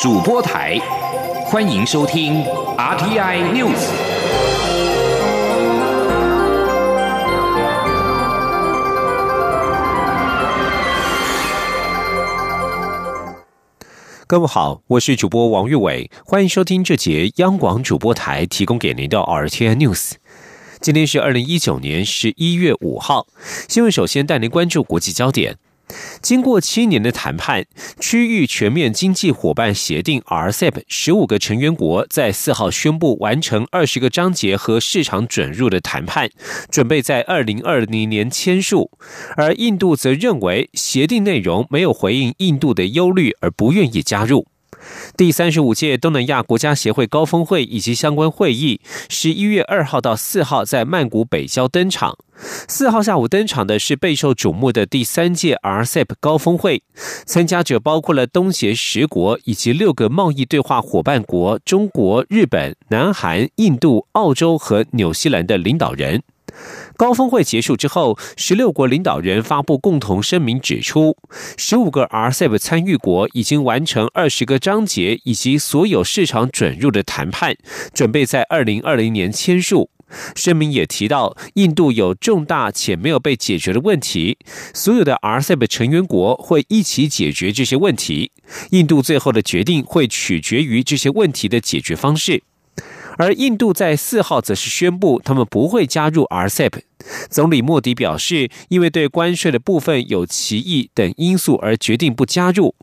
主播台，欢迎收听 RTI News。各位好，我是主播王玉伟，欢迎收听这节央广主播台提供给您的 RTI News。今天是二零一九年十一月五号，新闻首先带您关注国际焦点。经过七年的谈判，区域全面经济伙伴协定 （RCEP） 十五个成员国在四号宣布完成二十个章节和市场准入的谈判，准备在二零二零年签署。而印度则认为协定内容没有回应印度的忧虑，而不愿意加入。第三十五届东南亚国家协会高峰会以及相关会议，十一月二号到四号在曼谷北郊登场。四号下午登场的是备受瞩目的第三届 RCEP 高峰会，参加者包括了东协十国以及六个贸易对话伙伴国中国、日本、南韩、印度、澳洲和纽西兰的领导人。高峰会结束之后，十六国领导人发布共同声明，指出十五个 RCEP 参与国已经完成二十个章节以及所有市场准入的谈判，准备在二零二零年签署。声明也提到，印度有重大且没有被解决的问题，所有的 RCEP 成员国会一起解决这些问题。印度最后的决定会取决于这些问题的解决方式。而印度在四号则是宣布，他们不会加入 RCEP。总理莫迪表示，因为对关税的部分有歧义等因素而决定不加入。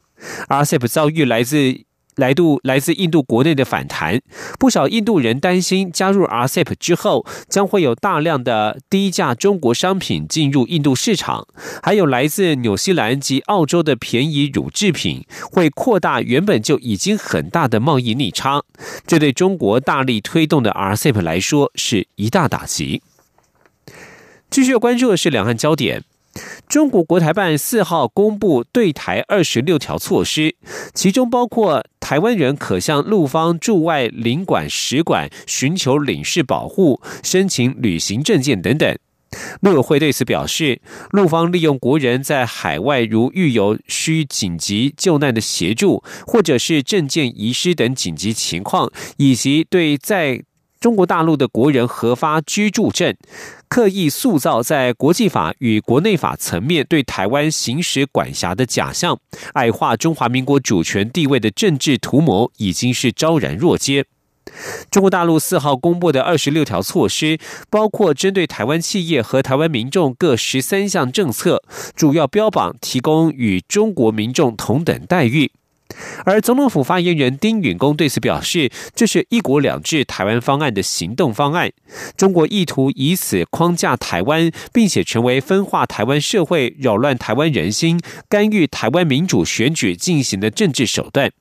RCEP 遭遇来自。来度来自印度国内的反弹，不少印度人担心加入 RCEP 之后，将会有大量的低价中国商品进入印度市场，还有来自纽西兰及澳洲的便宜乳制品，会扩大原本就已经很大的贸易逆差，这对中国大力推动的 RCEP 来说是一大打击。继续关注的是两岸焦点。中国国台办四号公布对台二十六条措施，其中包括台湾人可向陆方驻外领馆、使馆寻求领事保护、申请旅行证件等等。陆委会对此表示，陆方利用国人在海外如遇有需紧急救难的协助，或者是证件遗失等紧急情况，以及对在中国大陆的国人核发居住证，刻意塑造在国际法与国内法层面对台湾行使管辖的假象，矮化中华民国主权地位的政治图谋，已经是昭然若揭。中国大陆四号公布的二十六条措施，包括针对台湾企业和台湾民众各十三项政策，主要标榜提供与中国民众同等待遇。而总统府发言人丁允恭对此表示，这是一国两制台湾方案的行动方案。中国意图以此框架台湾，并且成为分化台湾社会、扰乱台湾人心、干预台湾民主选举进行的政治手段。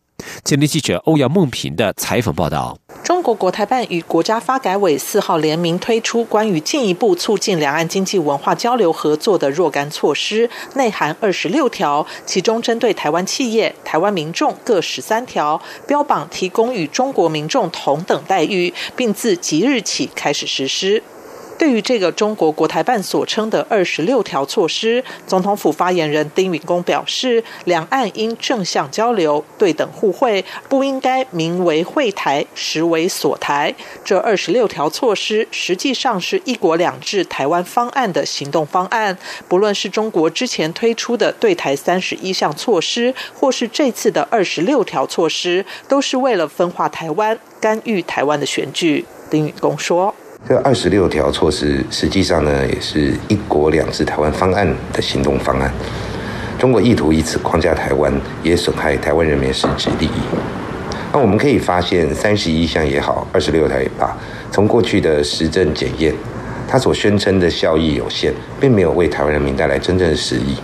前天记者欧阳梦平的采访报道：中国国台办与国家发改委四号联名推出关于进一步促进两岸经济文化交流合作的若干措施，内含二十六条，其中针对台湾企业、台湾民众各十三条，标榜提供与中国民众同等待遇，并自即日起开始实施。对于这个中国国台办所称的二十六条措施，总统府发言人丁允恭表示，两岸应正向交流、对等互惠，不应该名为会台，实为锁台。这二十六条措施实际上是一国两制台湾方案的行动方案。不论是中国之前推出的对台三十一项措施，或是这次的二十六条措施，都是为了分化台湾、干预台湾的选举。丁允恭说。这二十六条措施，实际上呢，也是一国两制台湾方案的行动方案。中国意图以此框架台湾，也损害台湾人民实质利益。那我们可以发现，三十一项也好，二十六条也罢，从过去的实证检验，它所宣称的效益有限，并没有为台湾人民带来真正的实益，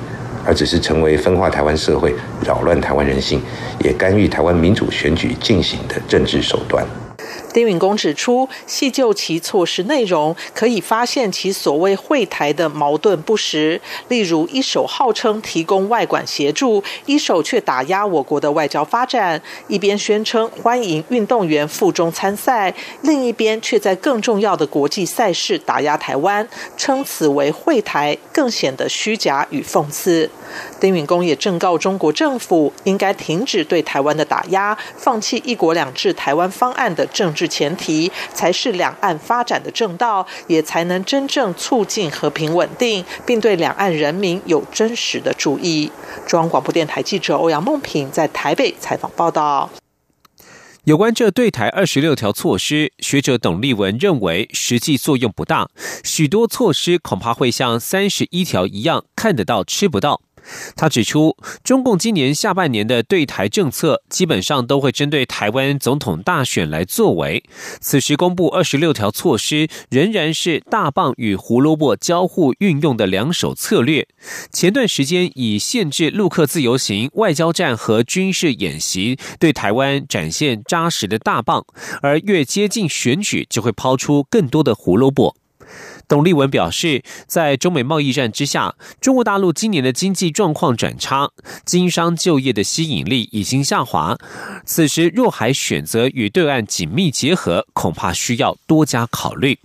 而只是成为分化台湾社会、扰乱台湾人心，也干预台湾民主选举进行的政治手段。丁允恭指出，细究其措施内容，可以发现其所谓会台的矛盾不实。例如，一手号称提供外管协助，一手却打压我国的外交发展；一边宣称欢迎运动员赴中参赛，另一边却在更重要的国际赛事打压台湾，称此为会台，更显得虚假与讽刺。丁允恭也正告中国政府，应该停止对台湾的打压，放弃“一国两制”台湾方案的政治前提，才是两岸发展的正道，也才能真正促进和平稳定，并对两岸人民有真实的注意。中央广播电台记者欧阳梦平在台北采访报道。有关这对台二十六条措施，学者董立文认为实际作用不大，许多措施恐怕会像三十一条一样，看得到吃不到。他指出，中共今年下半年的对台政策基本上都会针对台湾总统大选来作为。此时公布二十六条措施，仍然是大棒与胡萝卜交互运用的两手策略。前段时间以限制陆客自由行、外交战和军事演习对台湾展现扎实的大棒，而越接近选举，就会抛出更多的胡萝卜。董立文表示，在中美贸易战之下，中国大陆今年的经济状况转差，经商就业的吸引力已经下滑。此时若还选择与对岸紧密结合，恐怕需要多加考虑。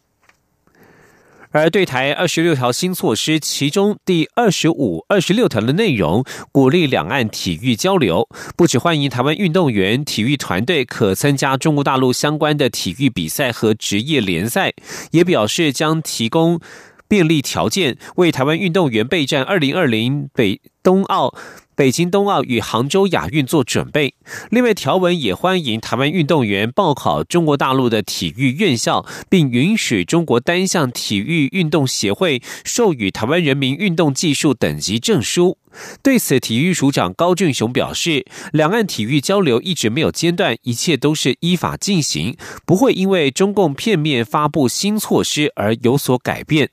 而对台二十六条新措施，其中第二十五、二十六条的内容，鼓励两岸体育交流，不只欢迎台湾运动员、体育团队可参加中国大陆相关的体育比赛和职业联赛，也表示将提供便利条件，为台湾运动员备战二零二零北冬奥。北京冬奥与杭州亚运做准备。另外，条文也欢迎台湾运动员报考中国大陆的体育院校，并允许中国单项体育运动协会授予台湾人民运动技术等级证书。对此，体育署长高俊雄表示，两岸体育交流一直没有间断，一切都是依法进行，不会因为中共片面发布新措施而有所改变。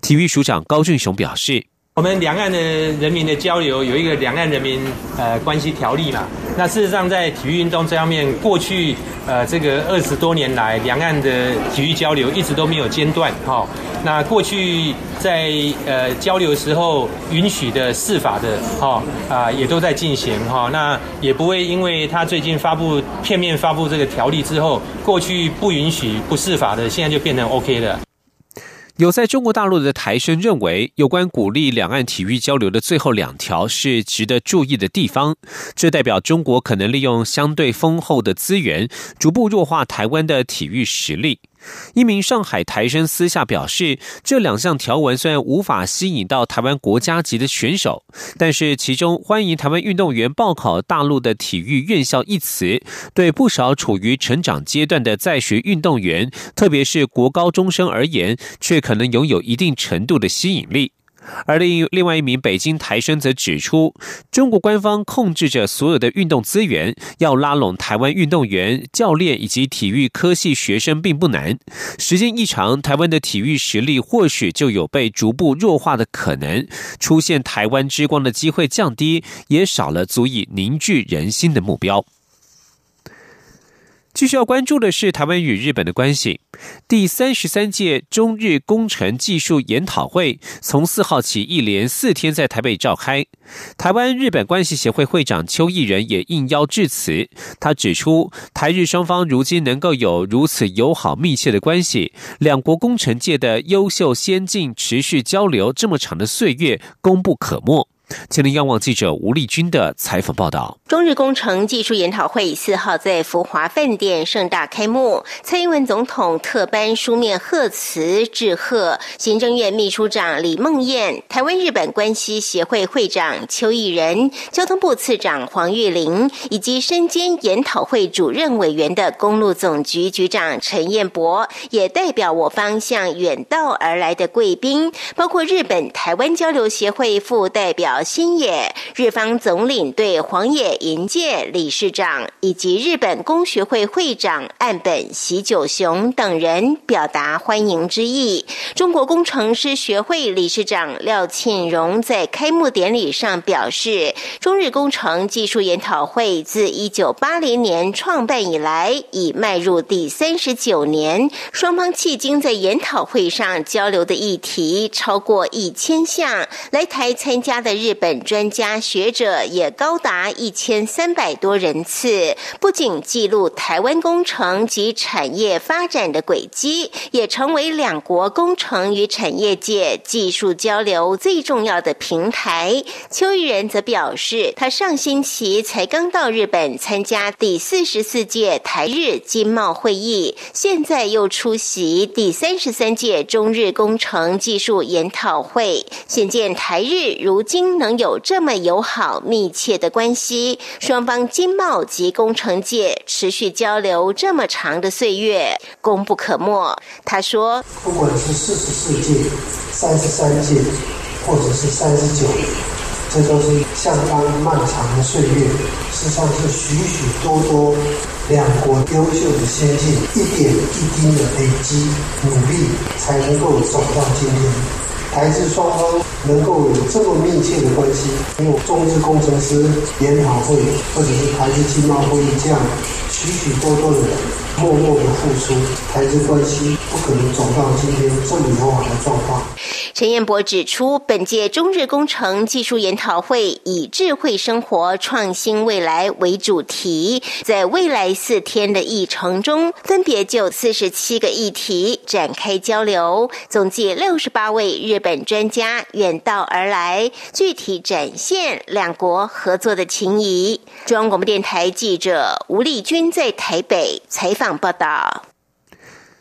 体育署长高俊雄表示。我们两岸的人民的交流有一个两岸人民呃关系条例嘛？那事实上在体育运动这方面，过去呃这个二十多年来，两岸的体育交流一直都没有间断哈。那过去在呃交流时候允许的试法的哈啊也都在进行哈。那也不会因为他最近发布片面发布这个条例之后，过去不允许不试法的，现在就变成 OK 的。有在中国大陆的台生认为，有关鼓励两岸体育交流的最后两条是值得注意的地方。这代表中国可能利用相对丰厚的资源，逐步弱化台湾的体育实力。一名上海台生私下表示，这两项条文虽然无法吸引到台湾国家级的选手，但是其中“欢迎台湾运动员报考大陆的体育院校”一词，对不少处于成长阶段的在学运动员，特别是国高中生而言，却可能拥有一定程度的吸引力。而另另外一名北京台生则指出，中国官方控制着所有的运动资源，要拉拢台湾运动员、教练以及体育科系学生并不难。时间一长，台湾的体育实力或许就有被逐步弱化的可能，出现台湾之光的机会降低，也少了足以凝聚人心的目标。继续要关注的是台湾与日本的关系。第三十三届中日工程技术研讨会从四号起一连四天在台北召开。台湾日本关系协会会长邱毅仁也应邀致辞。他指出，台日双方如今能够有如此友好密切的关系，两国工程界的优秀先进持续交流这么长的岁月，功不可没。吉林央网记者吴丽君的采访报道：中日工程技术研讨会四号在福华饭店盛大开幕，蔡英文总统特颁书面贺词致贺，行政院秘书长李梦燕、台湾日本关系协会会长邱毅仁、交通部次长黄玉玲，以及身兼研讨会主任委员的公路总局局长陈彦博，也代表我方向远道而来的贵宾，包括日本台湾交流协会副代表。新野日方总领队黄野银介理事长以及日本工学会会长岸本喜久雄等人表达欢迎之意。中国工程师学会理事长廖庆荣在开幕典礼上表示，中日工程技术研讨会自一九八零年创办以来，已迈入第三十九年。双方迄今在研讨会上交流的议题超过一千项，来台参加的。日本专家学者也高达一千三百多人次，不仅记录台湾工程及产业发展的轨迹，也成为两国工程与产业界技术交流最重要的平台。邱玉仁则表示，他上星期才刚到日本参加第四十四届台日经贸会议，现在又出席第三十三届中日工程技术研讨会，显见台日如今能有这么友好密切的关系，双方经贸及工程界持续交流这么长的岁月，功不可没。他说：“不管是四十四届、三十三届，或者是三十九。”这都是相当漫长的岁月，实际上是许许多多两国优秀的先进一点一滴的累积努力，才能够走到今天。台日双方能够有这么密切的关系，有中日工程师研讨会，或者是台日经贸会议这样许许多多的人默默的付出，台日关系不可能走到今天这么友好的状况。陈彦博指出，本届中日工程技术研讨会以“智慧生活，创新未来”为主题，在未来四天的议程中，分别就四十七个议题展开交流，总计六十八位日本专家远道而来，具体展现两国合作的情谊。中央广播电台记者吴丽君在台北采访报道。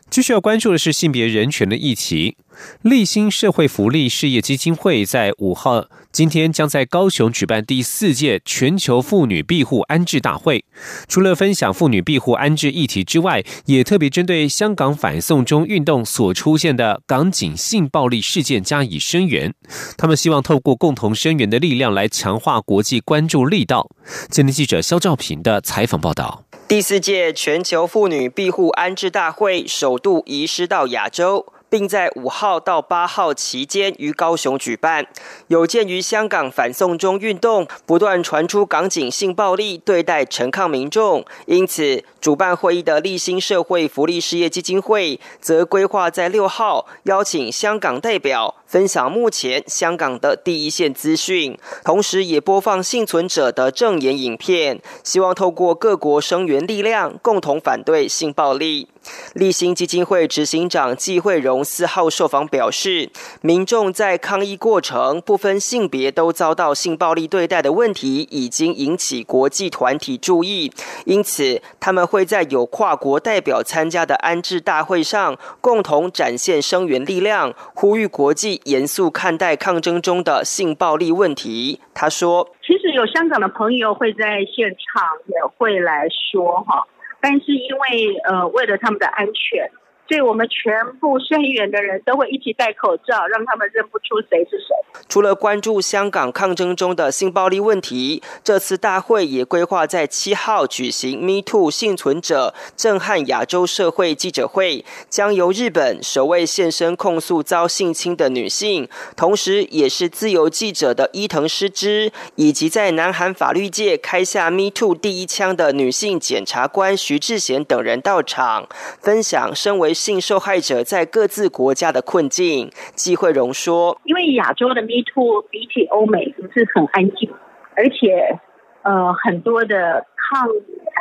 继续要关注的是性别人权的议题。立新社会福利事业基金会在五号今天将在高雄举办第四届全球妇女庇护安置大会。除了分享妇女庇护安置议题之外，也特别针对香港反送中运动所出现的港警性暴力事件加以声援。他们希望透过共同声援的力量来强化国际关注力道。今天记者肖兆平的采访报道。第四届全球妇女庇护安置大会首度移师到亚洲。并在五号到八号期间于高雄举办。有鉴于香港反送中运动不断传出港警性暴力对待陈抗民众，因此主办会议的立新社会福利事业基金会则规划在六号邀请香港代表分享目前香港的第一线资讯，同时也播放幸存者的证言影片，希望透过各国声援力量，共同反对性暴力。立新基金会执行长季惠荣四号受访表示，民众在抗议过程不分性别都遭到性暴力对待的问题，已经引起国际团体注意。因此，他们会在有跨国代表参加的安置大会上，共同展现声援力量，呼吁国际严肃看待抗争中的性暴力问题。他说：“其实有香港的朋友会在现场，也会来说哈。”但是因为呃，为了他们的安全。所以我们全部声援的人都会一起戴口罩，让他们认不出谁是谁。除了关注香港抗争中的性暴力问题，这次大会也规划在七号举行 “Me Too” 幸存者震撼亚洲社会记者会，将由日本首位现身控诉遭性侵的女性，同时也是自由记者的伊藤诗织，以及在南韩法律界开下 “Me Too” 第一枪的女性检察官徐志贤等人到场，分享身为。性受害者在各自国家的困境，季慧荣说：“因为亚洲的 Me Too 比起欧美不是很安静，而且呃很多的抗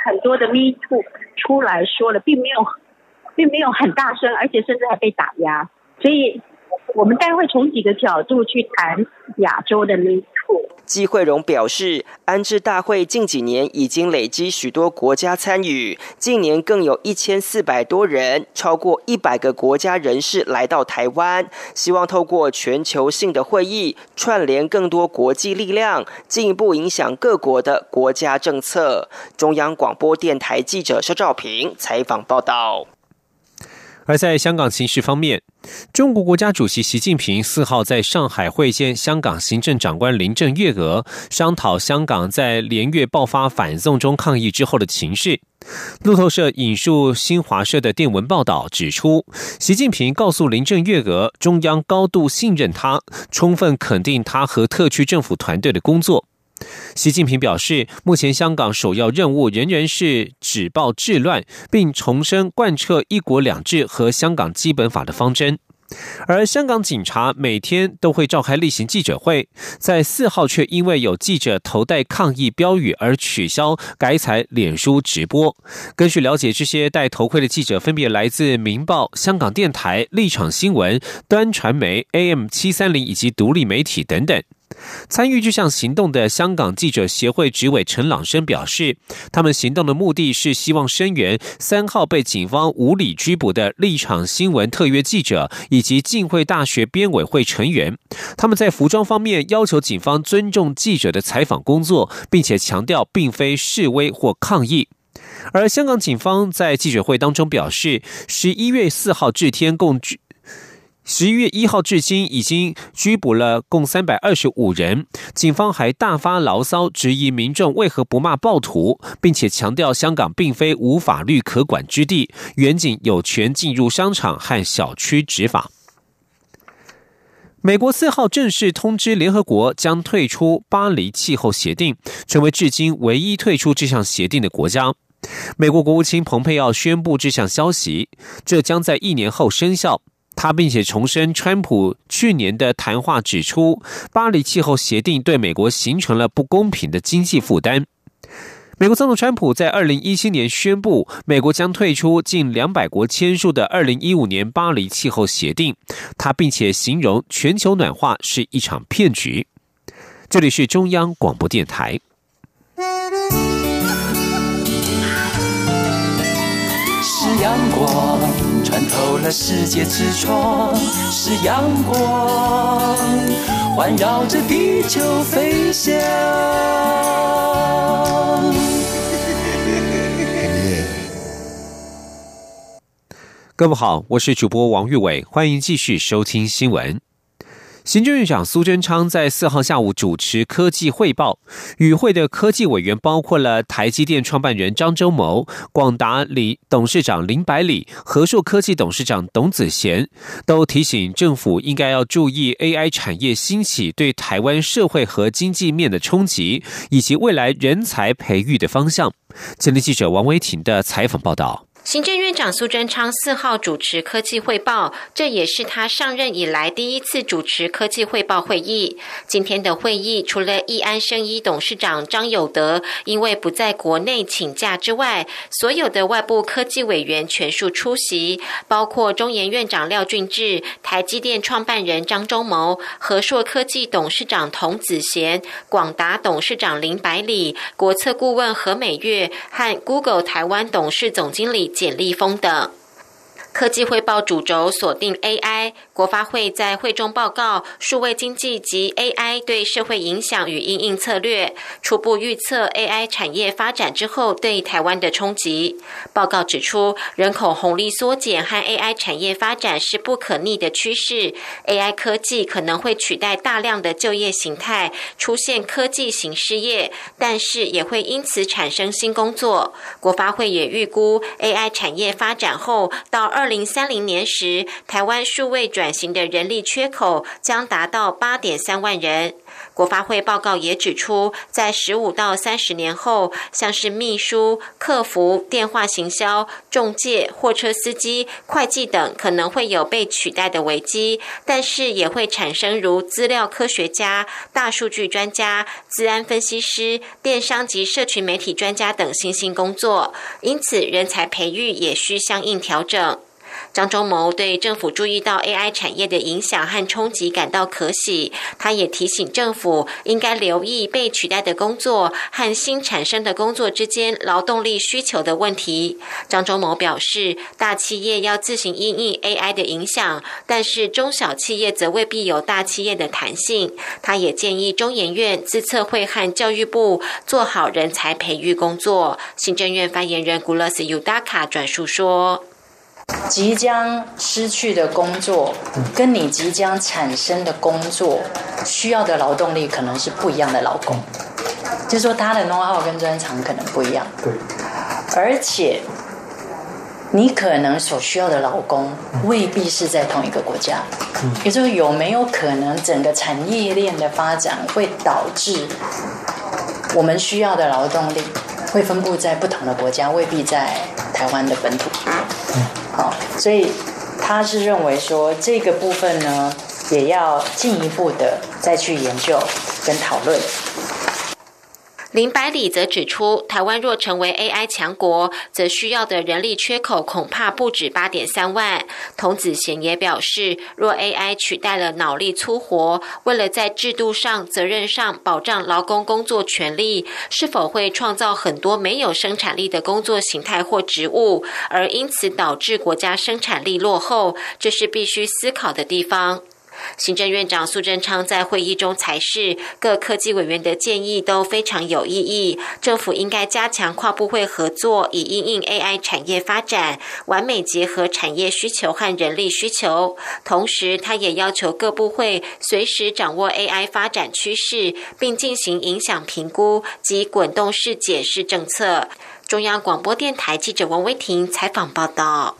很多的 Me Too 出来说了，并没有并没有很大声，而且甚至还被打压，所以。”我们待会从几个角度去谈亚洲的 Me Too。季慧荣表示，安置大会近几年已经累积许多国家参与，近年更有一千四百多人，超过一百个国家人士来到台湾，希望透过全球性的会议，串联更多国际力量，进一步影响各国的国家政策。中央广播电台记者肖兆平采访报道。而在香港形势方面，中国国家主席习近平四号在上海会见香港行政长官林郑月娥，商讨香港在连月爆发反送中抗议之后的情势。路透社引述新华社的电文报道指出，习近平告诉林郑月娥，中央高度信任他，充分肯定他和特区政府团队的工作。习近平表示，目前香港首要任务仍然是止暴制乱，并重申贯彻“一国两制”和香港基本法的方针。而香港警察每天都会召开例行记者会，在四号却因为有记者头戴抗议标语而取消改采脸书直播。根据了解，这些戴头盔的记者分别来自《明报》、香港电台、立场新闻、端传媒、AM 七三零以及独立媒体等等。参与这项行动的香港记者协会执委陈朗生表示，他们行动的目的是希望声援三号被警方无理拘捕的立场新闻特约记者以及浸会大学编委会成员。他们在服装方面要求警方尊重记者的采访工作，并且强调并非示威或抗议。而香港警方在记者会当中表示，十一月四号至天共十一月一号至今，已经拘捕了共三百二十五人。警方还大发牢骚，质疑民众为何不骂暴徒，并且强调香港并非无法律可管之地，远警有权进入商场和小区执法。美国四号正式通知联合国将退出巴黎气候协定，成为至今唯一退出这项协定的国家。美国国务卿蓬佩奥宣布这项消息，这将在一年后生效。他并且重申，川普去年的谈话指出，巴黎气候协定对美国形成了不公平的经济负担。美国总统川普在二零一七年宣布，美国将退出近两百国签署的二零一五年巴黎气候协定。他并且形容全球暖化是一场骗局。这里是中央广播电台。是阳光。透了世界之窗是阳光，环绕着地球飞翔。各位好，我是主播王玉伟，欢迎继续收听新闻。行政院长苏贞昌在四号下午主持科技汇报，与会的科技委员包括了台积电创办人张忠谋、广达李董事长林百里、和硕科技董事长董子贤，都提醒政府应该要注意 AI 产业兴起对台湾社会和经济面的冲击，以及未来人才培育的方向。前天记者王维婷的采访报道。行政院长苏贞昌四号主持科技汇报，这也是他上任以来第一次主持科技汇报会议。今天的会议，除了易安生医董事长张友德因为不在国内请假之外，所有的外部科技委员全数出席，包括中研院长廖俊志、台积电创办人张忠谋、和硕科技董事长童子贤、广达董事长林百里、国策顾问何美月和 Google 台湾董事总经理。简立峰等。科技汇报主轴锁定 AI，国发会在会中报告数位经济及 AI 对社会影响与应应策略，初步预测 AI 产业发展之后对台湾的冲击。报告指出，人口红利缩减和 AI 产业发展是不可逆的趋势，AI 科技可能会取代大量的就业形态，出现科技型失业，但是也会因此产生新工作。国发会也预估 AI 产业发展后到二。二零三零年时，台湾数位转型的人力缺口将达到八点三万人。国发会报告也指出，在十五到三十年后，像是秘书、客服、电话行销、中介、货车司机、会计等，可能会有被取代的危机，但是也会产生如资料科学家、大数据专家、资安分析师、电商及社群媒体专家等新兴工作，因此人才培育也需相应调整。张忠谋对政府注意到 AI 产业的影响和冲击感到可喜，他也提醒政府应该留意被取代的工作和新产生的工作之间劳动力需求的问题。张忠谋表示，大企业要自行应应 AI 的影响，但是中小企业则未必有大企业的弹性。他也建议中研院、自测会和教育部做好人才培育工作。行政院发言人古勒斯尤达卡转述说。即将失去的工作，跟你即将产生的工作需要的劳动力可能是不一样的劳工，就是说他的 know how 跟专长可能不一样。对，而且你可能所需要的劳工未必是在同一个国家。嗯，也就是有没有可能整个产业链的发展会导致我们需要的劳动力会分布在不同的国家，未必在台湾的本土。好，所以他是认为说这个部分呢，也要进一步的再去研究跟讨论。林百里则指出，台湾若成为 AI 强国，则需要的人力缺口恐怕不止八点三万。童子贤也表示，若 AI 取代了脑力粗活，为了在制度上、责任上保障劳工工作权利，是否会创造很多没有生产力的工作形态或职务，而因此导致国家生产力落后，这是必须思考的地方。行政院长苏贞昌在会议中才是各科技委员的建议都非常有意义，政府应该加强跨部会合作，以应应 AI 产业发展，完美结合产业需求和人力需求。同时，他也要求各部会随时掌握 AI 发展趋势，并进行影响评估及滚动式解释政策。中央广播电台记者王威婷采访报道。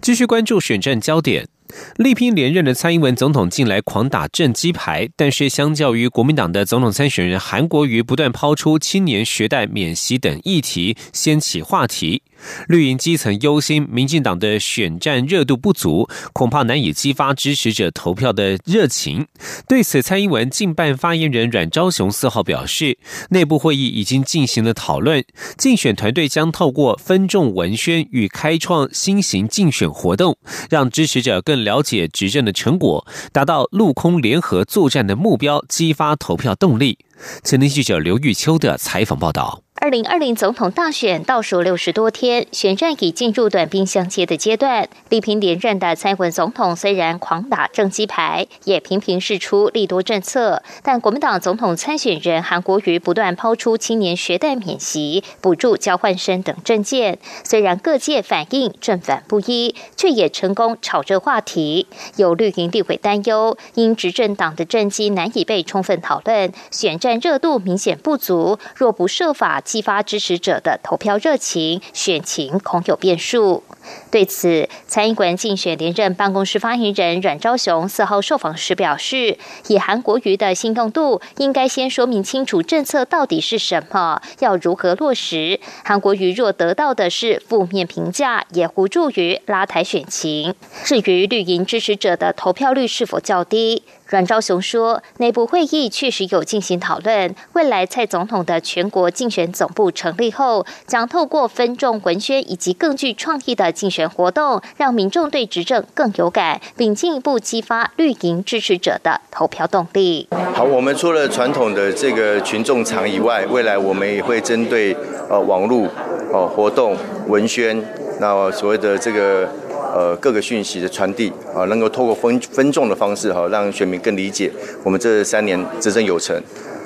继续关注选战焦点。力拼连任的蔡英文总统近来狂打政绩牌，但是相较于国民党的总统参选人韩国瑜不断抛出青年学贷免息等议题，掀起话题。绿营基层忧心，民进党的选战热度不足，恐怕难以激发支持者投票的热情。对此，蔡英文竞办发言人阮昭雄四号表示，内部会议已经进行了讨论，竞选团队将透过分众文宣与开创新型竞选活动，让支持者更了解执政的成果，达到陆空联合作战的目标，激发投票动力。前天记者刘玉秋的采访报道。二零二零总统大选倒数六十多天，选战已进入短兵相接的阶段。力拼连任的蔡文总统虽然狂打政绩牌，也频频释出利多政策，但国民党总统参选人韩国瑜不断抛出青年学贷免息、补助交换生等政见。虽然各界反应正反不一，却也成功炒热话题。有绿营立委担忧，因执政党的政绩难以被充分讨论，选战热度明显不足。若不设法。激发支持者的投票热情，选情恐有变数。对此，蔡英文竞选连任办公室发言人阮昭雄四号受访时表示，以韩国瑜的心动度，应该先说明清楚政策到底是什么，要如何落实。韩国瑜若得到的是负面评价，也无助于拉抬选情。至于绿营支持者的投票率是否较低？阮昭雄说，内部会议确实有进行讨论。未来蔡总统的全国竞选总部成立后，将透过分众文宣以及更具创意的竞选活动，让民众对执政更有感，并进一步激发绿营支持者的投票动力。好，我们除了传统的这个群众场以外，未来我们也会针对呃网络哦活动文宣，那所谓的这个。呃，各个讯息的传递啊，能够透过分分众的方式哈，让选民更理解我们这三年执政有成，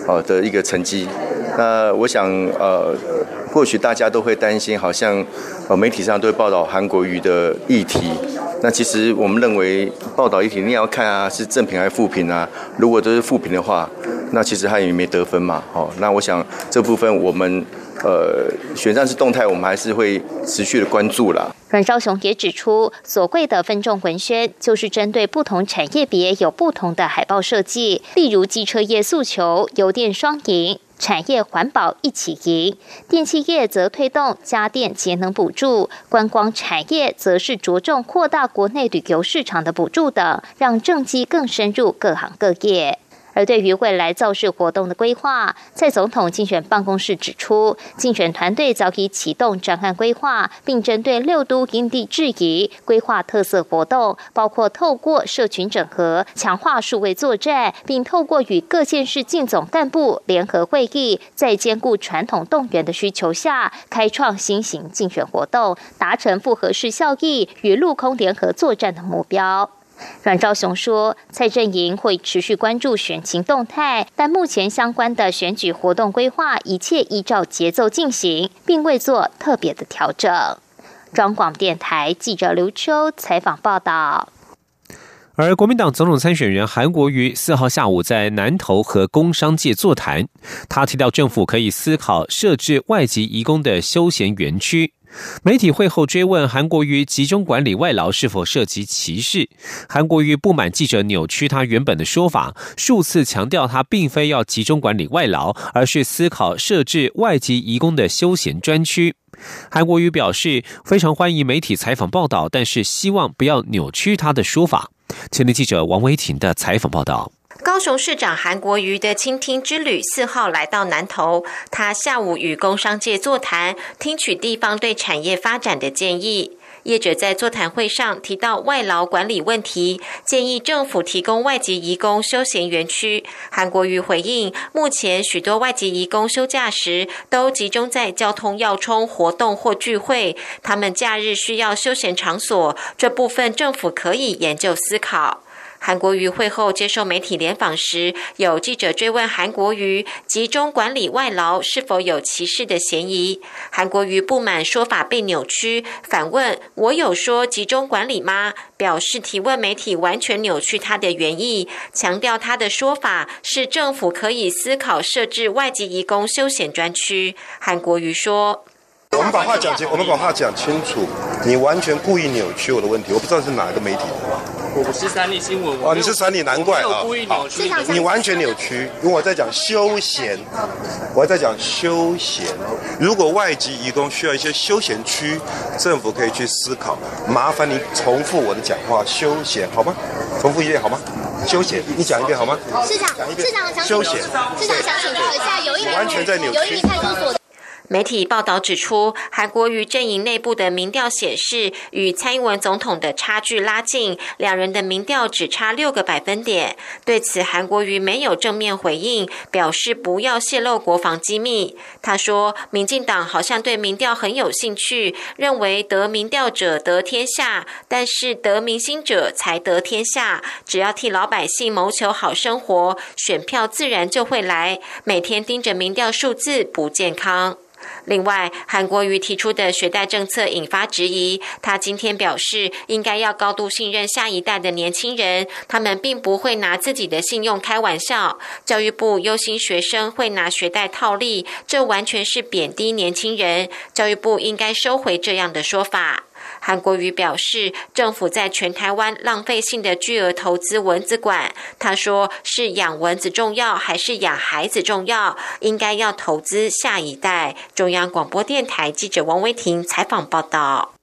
啊的一个成绩。那我想呃，或许大家都会担心，好像呃媒体上都会报道韩国瑜的议题。那其实我们认为报道议题你也要看啊，是正评还是负评啊？如果都是负评的话，那其实他也没得分嘛。哦，那我想这部分我们呃选战是动态，我们还是会持续的关注啦。阮兆雄也指出，所谓的分众文宣，就是针对不同产业别有不同的海报设计。例如，机车业诉求油电双赢，产业环保一起赢；电器业则推动家电节能补助，观光产业则是着重扩大国内旅游市场的补助等，让政绩更深入各行各业。而对于未来造势活动的规划，蔡总统竞选办公室指出，竞选团队早已启动专案规划，并针对六都因地制宜规划特色活动，包括透过社群整合、强化数位作战，并透过与各县市竞总干部联合会议，在兼顾传统动员的需求下，开创新型竞选活动，达成复合式效益与陆空联合作战的目标。阮昭雄说，蔡阵营会持续关注选情动态，但目前相关的选举活动规划一切依照节奏进行，并未做特别的调整。中广电台记者刘秋采访报道。而国民党总统参选人韩国瑜四号下午在南投和工商界座谈，他提到政府可以思考设置外籍移工的休闲园区。媒体会后追问韩国瑜集中管理外劳是否涉及歧视，韩国瑜不满记者扭曲他原本的说法，数次强调他并非要集中管理外劳，而是思考设置外籍移工的休闲专区。韩国瑜表示非常欢迎媒体采访报道，但是希望不要扭曲他的说法。前天记者王维婷的采访报道。高雄市长韩国瑜的倾听之旅四号来到南投，他下午与工商界座谈，听取地方对产业发展的建议。业者在座谈会上提到外劳管理问题，建议政府提供外籍移工休闲园区。韩国瑜回应，目前许多外籍移工休假时都集中在交通要冲活动或聚会，他们假日需要休闲场所，这部分政府可以研究思考。韩国瑜会后接受媒体联访时，有记者追问韩国瑜集中管理外劳是否有歧视的嫌疑。韩国瑜不满说法被扭曲，反问：“我有说集中管理吗？”表示提问媒体完全扭曲他的原意，强调他的说法是政府可以思考设置外籍移工休闲专区。韩国瑜说。我们把话讲清，我们把话讲清楚。你完全故意扭曲我的问题，我不知道是哪一个媒体的。我是三立新闻。哦，你是三立，难怪啊。故意扭曲。你完全扭曲，因为我在讲休闲，我在讲休闲。如果外籍移工需要一些休闲区，政府可以去思考。麻烦你重复我的讲话，休闲好吗？重复一遍好吗？休闲，你讲一遍好吗？市长，市长想休闲。市长想请教一下，有一完全在扭曲。媒体报道指出，韩国瑜阵营内部的民调显示，与蔡英文总统的差距拉近，两人的民调只差六个百分点。对此，韩国瑜没有正面回应，表示不要泄露国防机密。他说，民进党好像对民调很有兴趣，认为得民调者得天下，但是得民心者才得天下。只要替老百姓谋求好生活，选票自然就会来。每天盯着民调数字不健康。另外，韩国瑜提出的学贷政策引发质疑。他今天表示，应该要高度信任下一代的年轻人，他们并不会拿自己的信用开玩笑。教育部忧心学生会拿学贷套利，这完全是贬低年轻人。教育部应该收回这样的说法。韩国瑜表示，政府在全台湾浪费性的巨额投资蚊子馆。他说：“是养蚊子重要，还是养孩子重要？应该要投资下一代。”中央广播电台记者王威婷采访报道。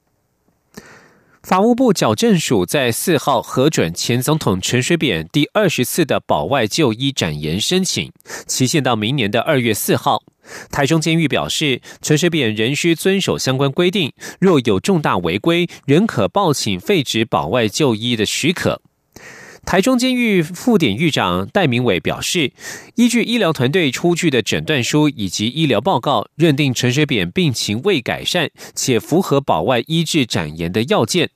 法务部矫正署在四号核准前总统陈水扁第二十次的保外就医展延申请，期限到明年的二月四号。台中监狱表示，陈水扁仍需遵守相关规定，若有重大违规，仍可报请废止保外就医的许可。台中监狱副典狱长戴明伟表示，依据医疗团队出具的诊断书以及医疗报告，认定陈水扁病情未改善，且符合保外医治展延的要件。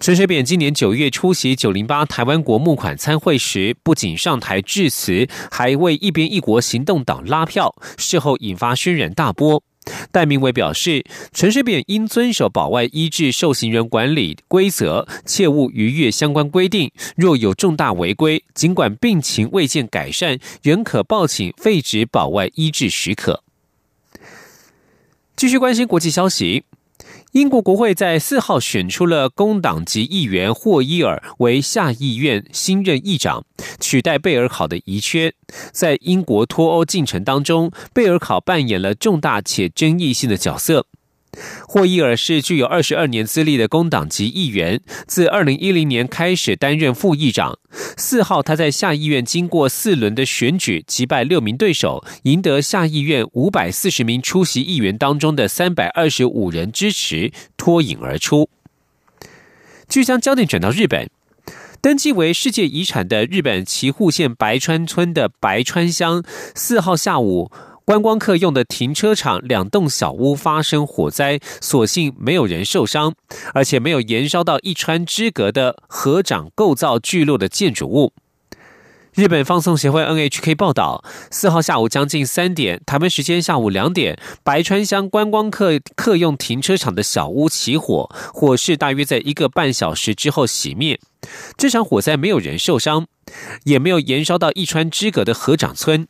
陈水扁今年九月出席九零八台湾国募款参会时，不仅上台致辞，还为一边一国行动党拉票，事后引发轩然大波。戴明伟表示，陈水扁应遵守保外医治受刑人管理规则，切勿逾越相关规定。若有重大违规，尽管病情未见改善，仍可报请废止保外医治许可。继续关心国际消息。英国国会在四号选出了工党籍议员霍伊尔为下议院新任议长，取代贝尔考的遗缺。在英国脱欧进程当中，贝尔考扮演了重大且争议性的角色。霍伊尔是具有二十二年资历的工党籍议员，自二零一零年开始担任副议长。四号，他在下议院经过四轮的选举，击败六名对手，赢得下议院五百四十名出席议员当中的三百二十五人支持，脱颖而出。据将焦点转到日本，登记为世界遗产的日本岐阜县白川村的白川乡，四号下午。观光客用的停车场两栋小屋发生火灾，所幸没有人受伤，而且没有延烧到一川之隔的河长构造聚落的建筑物。日本放送协会 NHK 报道，四号下午将近三点，台湾时间下午两点，白川乡观光客客用停车场的小屋起火，火势大约在一个半小时之后熄灭。这场火灾没有人受伤，也没有延烧到一川之隔的河长村。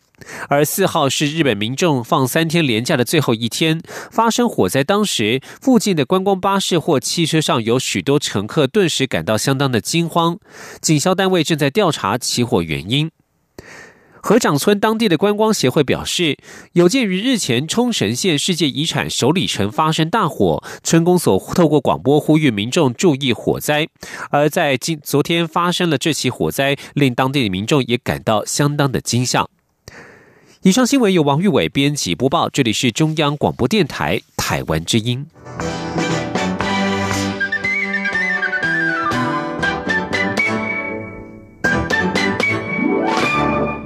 而四号是日本民众放三天连假的最后一天，发生火灾当时，附近的观光巴士或汽车上有许多乘客，顿时感到相当的惊慌。警消单位正在调查起火原因。河长村当地的观光协会表示，有鉴于日前冲绳县世界遗产首里城发生大火，村公所透过广播呼吁民众注意火灾。而在今昨天发生了这起火灾，令当地的民众也感到相当的惊吓。以上新闻由王玉伟编辑播报，这里是中央广播电台台湾之音。